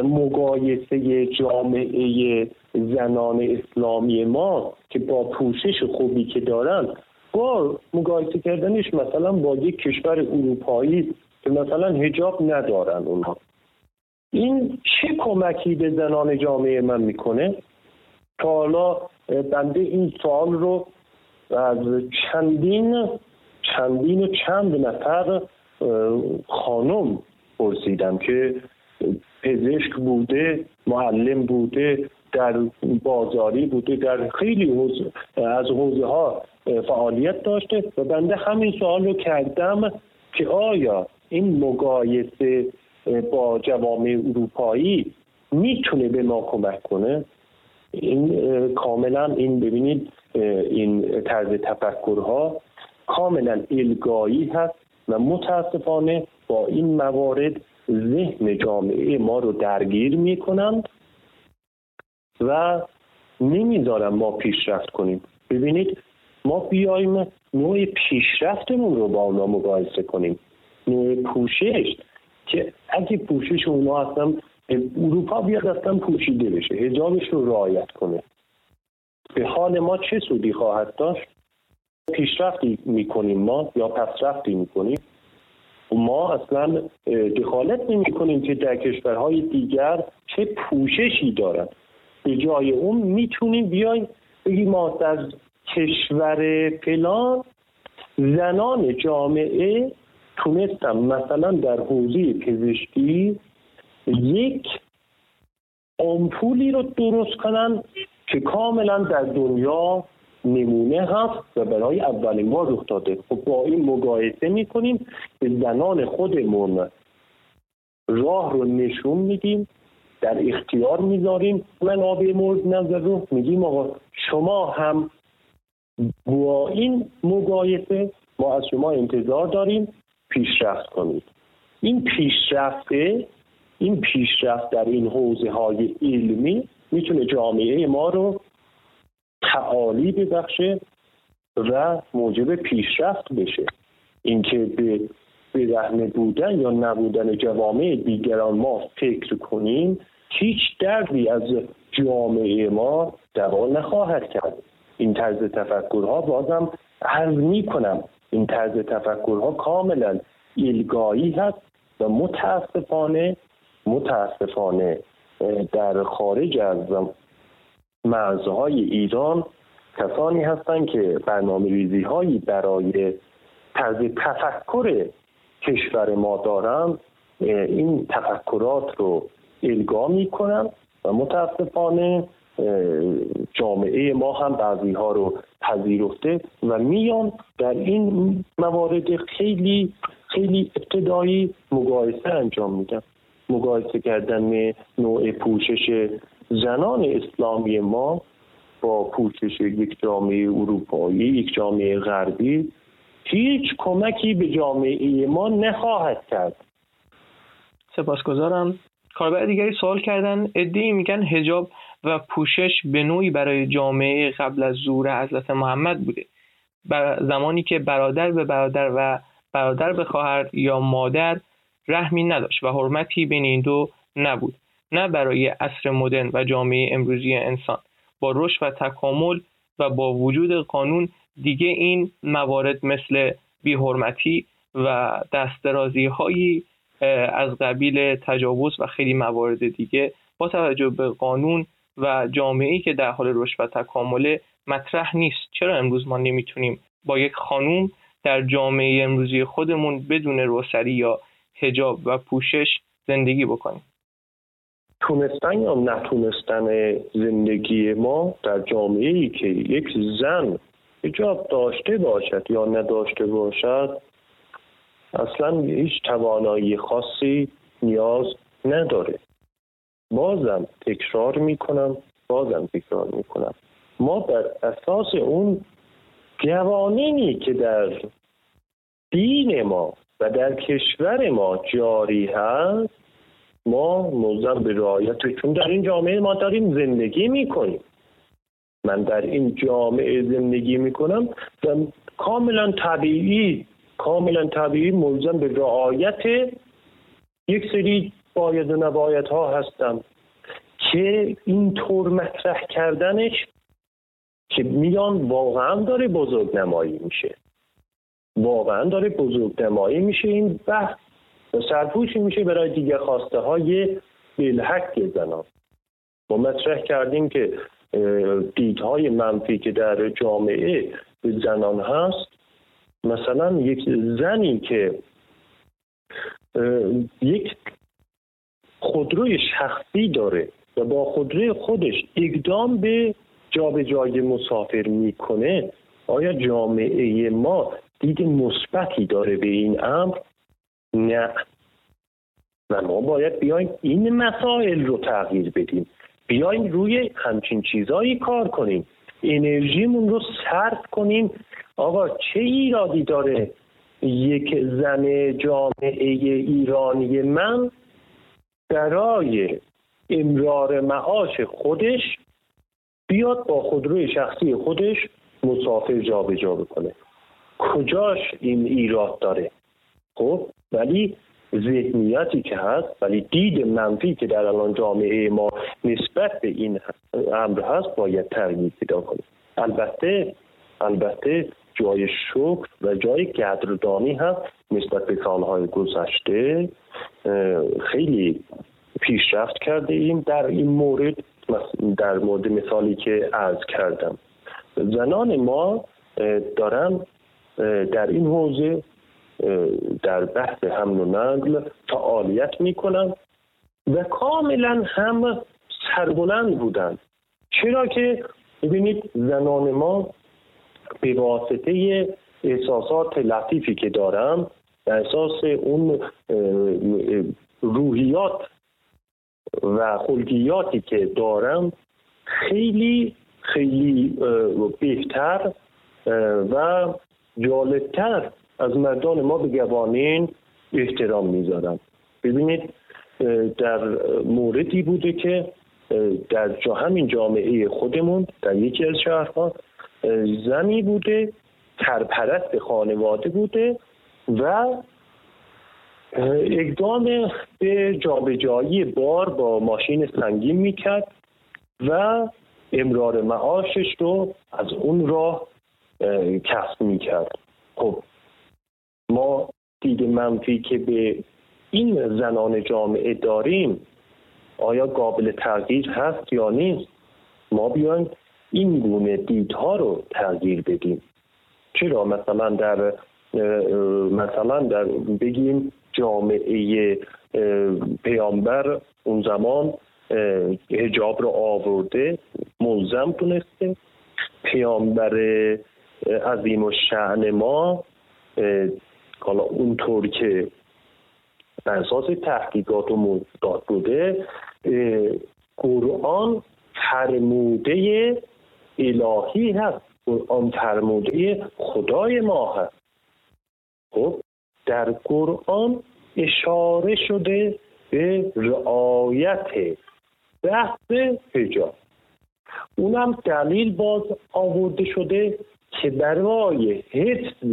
مقایسه جامعه زنان اسلامی ما که با پوشش خوبی که دارن با مقایسه کردنش مثلا با یک کشور اروپایی که مثلا هجاب ندارن اونها این چه کمکی به زنان جامعه من می‌کنه؟ تا حالا بنده این سوال رو از چندین چندین و چند نفر خانم پرسیدم که پزشک بوده معلم بوده در بازاری بوده در خیلی از حوزه ها فعالیت داشته و بنده همین سوال رو کردم که آیا این مقایسه با جوامع اروپایی می‌تونه به ما کمک کنه؟ این کاملا این ببینید این طرز تفکرها کاملا الگایی هست و متاسفانه با این موارد ذهن جامعه ما رو درگیر می‌کنند و نمی‌ذارم ما پیشرفت کنیم. ببینید ما بیایم نوع پیشرفتمون رو با اونا مقایسه کنیم. نوع پوشش که اگه پوشش اونا اصلا اروپا بیاد اصلا پوشیده بشه هجابش رو رعایت کنه. به حال ما چه سودی خواهد داشت؟ پیشرفتی می‌کنیم ما یا پسرفتی می‌کنیم؟ ما اصلا دخالت نمی کنیم که در کشورهای دیگر چه پوششی دارن به جای اون می‌تونیم بیایم بگیم ما در کشور فلان زنان جامعه تونستم مثلا در حوزه پزشکی یک آمپولی رو درست کنن که کاملا در دنیا نمونه هست و برای اولین بار رخ داده خب با این مقایسه می‌کنیم به زنان خودمون راه رو نشون میدیم در اختیار می‌ذاریم. آبی مورد نظر رو میگیم آقا شما هم با این مقایسه ما از شما انتظار داریم پیشرفت کنید. این پیشرفته این پیشرفت در این حوزه های علمی می‌تونه جامعه ما رو تعالی ببخشه و موجب پیشرفت بشه. اینکه به برهنه بودن یا نبودن جوامع دیگران ما فکر کنیم هیچ دردی از جامعه ما دوا نخواهد کرد. این طرز تفکرها بازم عرض می کنم این طرز تفکرها کاملا ایلگایی هست و متاسفانه متاسفانه در خارج از مرزهای ایران کسانی هستند که برنامه ریزی هایی برای طرز تفکر کشور ما دارند. این تفکرات رو الگا می‌کنن و متاسفانه جامعه ما هم بعضی ها رو پذیرفته و میان در این موارد خیلی خیلی ابتدایی مقایسه انجام میدم مقایسه کردن نوع پوشش زنان اسلامی ما با پوشش یک جامعه اروپایی یک جامعه غربی هیچ کمکی به جامعه ما نخواهد کرد. سپاسگزارم. کاربر دیگری سوال کردن ادعی میگن هجاب و پوشش به نوعی برای جامعه قبل از ظهور حضرت محمد بوده. زمانی که برادر به برادر و برادر به خواهر یا مادر رحمی نداشت و حرمتی بین این دو نبود. نه برای عصر مدرن و جامعه امروزی انسان. با رشد و تکامل و با وجود قانون دیگه این موارد مثل بیحرمتی و دسترازی هایی از قبیل تجاوز و خیلی موارد دیگه با توجه به قانون و جامعه که در حال رشد و تکامله مطرح نیست. چرا امروز ما نمی‌تونیم با یک خانوم در جامعه امروزی خودمون بدون روسری یا هجاب و پوشش زندگی بکنیم؟ تونستن یا نتونستن زندگی ما در جامعه ای که یک زن هجاب داشته باشد یا نداشته باشد اصلا هیچ توانایی خاصی نیاز نداره. بازم تکرار می‌کنم بازم تکرار می‌کنم. ما بر اساس اون قوانینی که در دین ما و در کشور ما جاری هست ما ملزم به رعایت چون در این جامعه ما داریم زندگی می‌کنیم. من در این جامعه زندگی می‌کنم و کاملا طبیعی کاملا طبیعی ملزم به رعایت یک سری باید و نباید ها هستم که اینطور مطرح کردنش که میان واقعا داره بزرگ نمایی میشه. واقعا داره بزرگ نمایی میشه این بحث. سرپوشی میشه برای دیگه خواسته های بلحک زنان. ما مطرح کردیم که دیدهای منفی که در جامعه به زنان هست مثلا یک زنی که یک خودروی شخصی داره و با خودروی خودش اقدام به جابجایی مسافر می‌کنه آیا جامعه ما دید مثبتی داره به این امر؟ نه. و ما باید بیایم این مسائل رو تغییر بدیم. بیایم روی همچین چیزایی کار کنیم. انرژیمون رو صرف کنیم. آقا چه ایرادی داره یک زن جامعه ایرانی من برای امرار معاش خودش بیاد با خودروی شخصی خودش مسافر جابجا جا بکنه؟ کجاش این ایراد داره؟ خب ولی ذهنیتی که هست ولی دید منفی که در الان جامعه ما نسبت به این امر هست باید تغییر پیدا کنه. البته البته جای شکر و جای قدردانی هست نسبت به سالهای گذشته. خیلی پیشرفت کرده ایم در این مورد. در مورد مثالی که عرض کردم. زنان ما دارن در این حوزه در بحث حمل و نقل فعالیت می‌کنن و کاملا هم سربلند بودن. چرا که ببینید زنان ما به واسطه احساسات لطیفی که دارم به اساس اون روحیات و خلقیاتی که دارم خیلی خیلی بهتر و جالبتر از مردان ما به گوانین احترام می‌ذارم. ببینید در موردی بوده که در جا همین جامعه خودمون در یکی از شهرها زنی بوده ترپرست خانواده بوده و اقدام به جابجایی بار با ماشین سنگین می‌کرد و امرار معاشش رو از اون راه کسب می‌کرد. خب ما دید منفی که به این زنان جامعه داریم آیا قابل تغییر هست یا نیست؟ ما بیایم این گونه دیدها رو تغییر بدیم. چرا؟ مثلا در مثلا در بگیم جامعه پیامبر اون زمان هجاب رو آورده ملزم تونسته. پیامبر عظیم و شعن ما حالا اونطور که اساس تحقیقات و موضوعات بوده قرآن فرموده الهی هست. قرآن فرموده خدای ما هست. خب در قرآن اشاره شده به رعایت بحث حجاب. اونم دلیل باز آورده شده که برای حفظ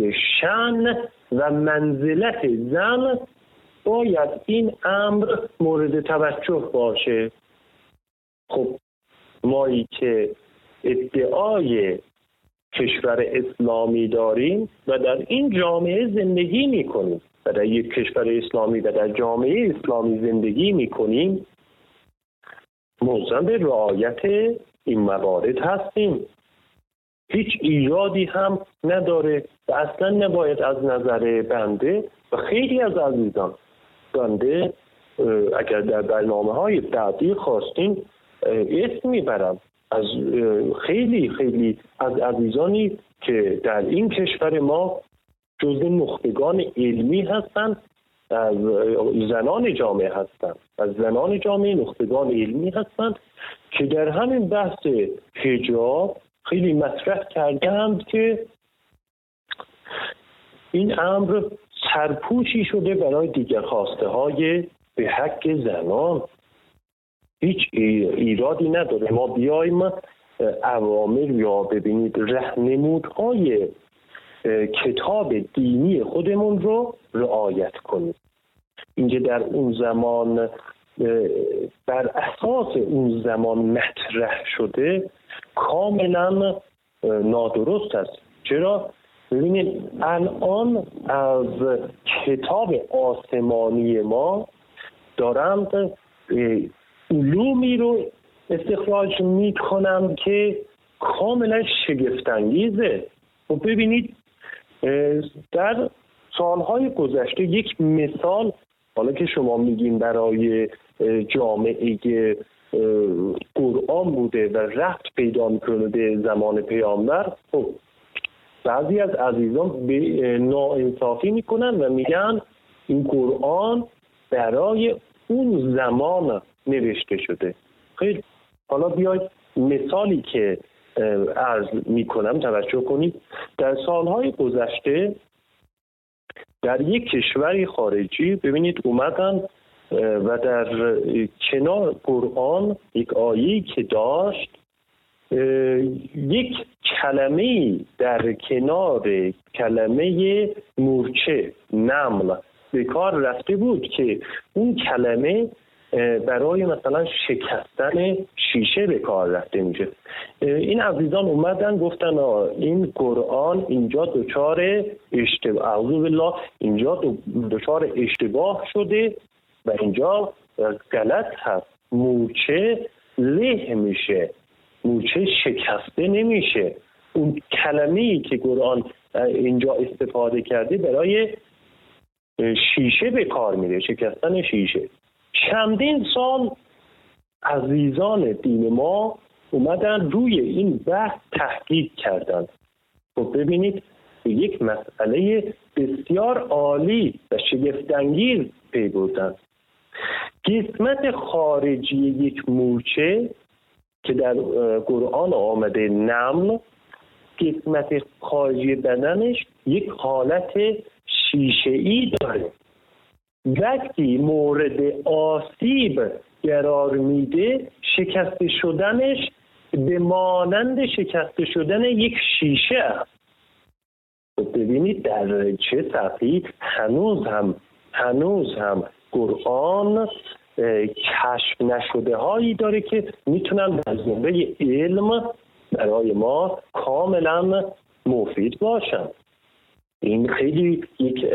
شن و منزلت زن باید این امر مورد توجه باشه. خب مایی که ادعای کشور اسلامی داریم و در این جامعه زندگی می‌کنیم و در یک کشور اسلامی و در جامعه اسلامی زندگی می‌کنیم ملزم به رعایت این موارد هستیم. هیچ ایرادی هم نداره و اصلا نباید از نظر بنده و خیلی از عزیزان بنده اگر در برنامه های بعدی خواستیم اسم می‌برم. از خیلی خیلی از عزیزانی که در این کشور ما جز نخبگان علمی هستند از زنان جامعه هستند از زنان جامعه نخبگان علمی هستند که در همین بحث حجاب خیلی مطرح کردند که این امر سرپوشی شده برای دیگر خواسته های به حق زنان. هیچ ایرادی نداره. ما بیایم عوامل یا ببینید رهنمودهای کتاب دینی خودمون رو رعایت کنیم. اینکه در اون زمان بر اساس اون زمان مطرح شده کاملا نادرست است. چرا؟ ببینید الان از کتاب آسمانی ما دارند علومی رو استخراج می کنم که کاملا شگفتانگیزه. و خب ببینید در سالهای گذشته یک مثال حالا که شما میگین برای جامعه قرآن بوده و رفت پیدا می‌کنه به زمان پیامبر خب بعضی از عزیزان به ناانصافی می‌کنن و میگن این قرآن برای اون زمان نوشته شده. خیلی حالا بیاید مثالی که عرض می‌کنم توجه کنید. در سالهای گذشته در یک کشوری خارجی ببینید اومدن و در کنار قرآن یک آیه که داشت یک کلمه در کنار کلمه مورچه نمل به کار رفته بود که اون کلمه برای مثلا شکستن شیشه به کار رفته میشه. این عزیزان اومدن گفتن این قرآن اینجا دچار اشتباه بالله اینجا دچار اشتباه شده و اینجا غلط هست. مورچه له میشه. مورچه شکسته نمیشه. اون کلمه ای که قرآن اینجا استفاده کرده برای شیشه به کار میره. شکستن شیشه. چندین سال عزیزان دین ما اومدن روی این بحث تحقیق کردند خب ببینید یک مسئله بسیار عالی و شگفتانگیز پی بردن قسمت خارجی یک مورچه که در قرآن آمده نمل قسمت خارجی بدنش یک حالت شیشه ای داره. وقتی مورد آسیب قرار میده شکسته شدنش به مانند شکسته شدن یک شیشه است. خب ببینید در چه سطحی هنوز هم هنوز هم قرآن کشف نشده هایی داره که می‌تونن در زمره علم برای ما کاملا مفید باشن. این خیلی یک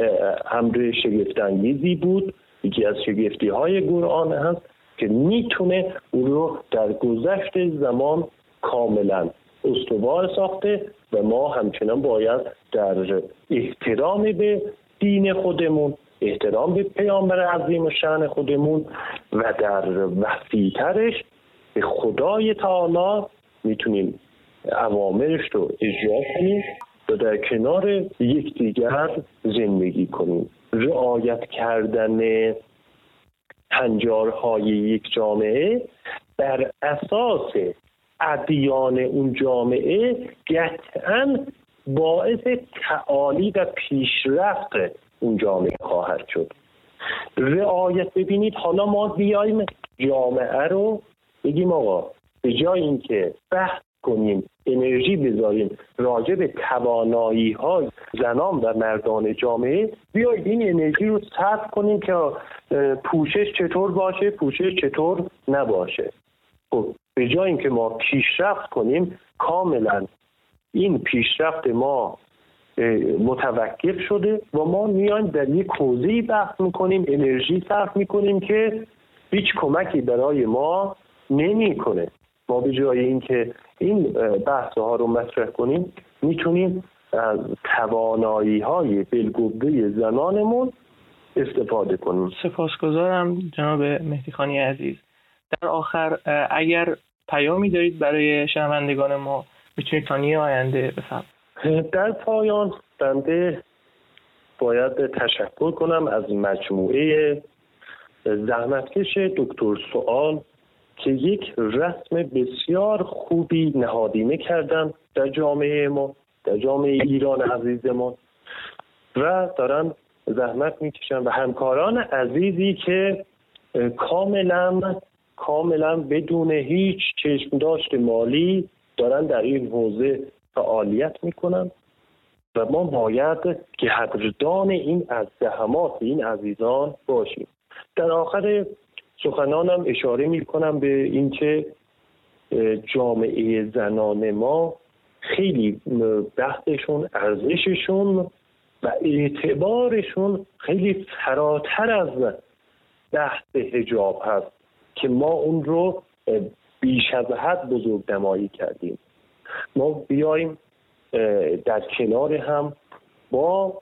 امر شگفتانگیزی بود. یکی از شگفتی های قرآن هست که می‌تونه او رو در گذشت زمان کاملا استوار ساخته و ما همچنان باید در احترام به دین خودمون احترام به پیامبر عظیم و شعن خودمون و در وسیعترش به خدای تعالی می‌تونیم اوامرش رو اجرا کنیم و در کنار یکدیگر زندگی کنیم. رعایت کردن هنجارهای یک جامعه بر اساس ادیان اون جامعه قطعا باعث تعالی و پیشرفت اون جامعه خواهد شد. رعایت ببینید حالا ما بیایم جامعه رو بگیم آقا به جای اینکه بحث کنیم انرژی بذاریم راجع به توانایی های زنان و مردان جامعه بیایید این انرژی رو صرف کنیم که پوشش چطور باشه پوشش چطور نباشه. خب به جای اینکه ما پیشرفت کنیم کاملا این پیشرفت ما متوقف شده و ما میایم در یک حوزه بحث می‌کنیم انرژی صرف می‌کنیم که هیچ کمکی برای ما نمی‌کنه. ما به جای اینکه این بحث ها رو مطرح کنیم می‌تونیم از توانایی های بلگوبه زنانمون استفاده کنیم. سپاسگزارم جناب مهدی خانی عزیز. در آخر اگر پیامی دارید برای شنوندگان ما می‌تونید تا آینده بفرمایید. در پایان بنده باید تشکر کنم از مجموعه زحمتکش دکتر سوال که یک رسم بسیار خوبی نهادینه کردن در جامعه ما در جامعه ایران عزیز ما. و دارن زحمت می‌کشن و همکاران عزیزی که کاملا کاملا بدون هیچ چشم داشت مالی دارن در این حوزه فعالیت می‌کنن و ما باید که حقدردان این از زحمات این عزیزان باشیم. در آخر سخنانم اشاره می کنم به اینکه جامعه زنان ما خیلی بحثشون ارزششون و اعتبارشون خیلی فراتر از بحث هجاب هست که ما اون رو بیش از حد بزرگ نمایی کردیم. ما بیایم در کنار هم با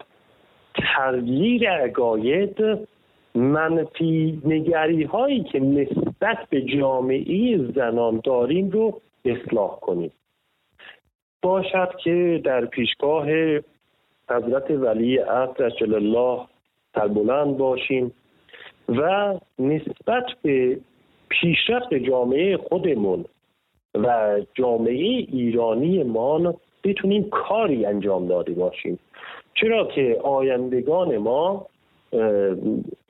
تغییر عقاید منفی نگری هایی که نسبت به جامعه زنان داریم رو اصلاح کنیم. باشد که در پیشگاه حضرت ولی عصر جل الله بلند باشیم و نسبت به پیشرفت جامعه خودمون و جامعه ایرانی ما بتونیم کاری انجام داده باشیم. چرا که آیندگان ما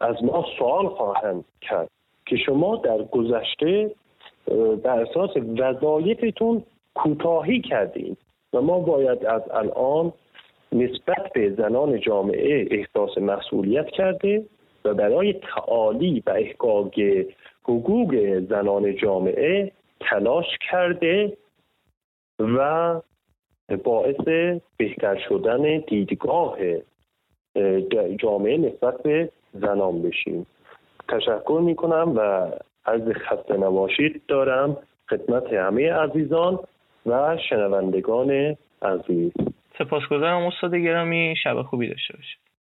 از ما سوال خواهند کرد که شما در گذشته بر اساس وظایفتون کوتاهی کردیم و ما باید از الان نسبت به زنان جامعه احساس مسئولیت کرده و برای تعالی و احقاق حقوق زنان جامعه تلاش کرده و باعث بهتر شدن دیدگاه جامعه نسبت به زنان بشیم. تشکر می کنم و از خسته نباشید. دارم خدمت همه عزیزان و شنوندگان عزیز. سپاسگزارم استاد گرامی. شب خوبی داشته باشید.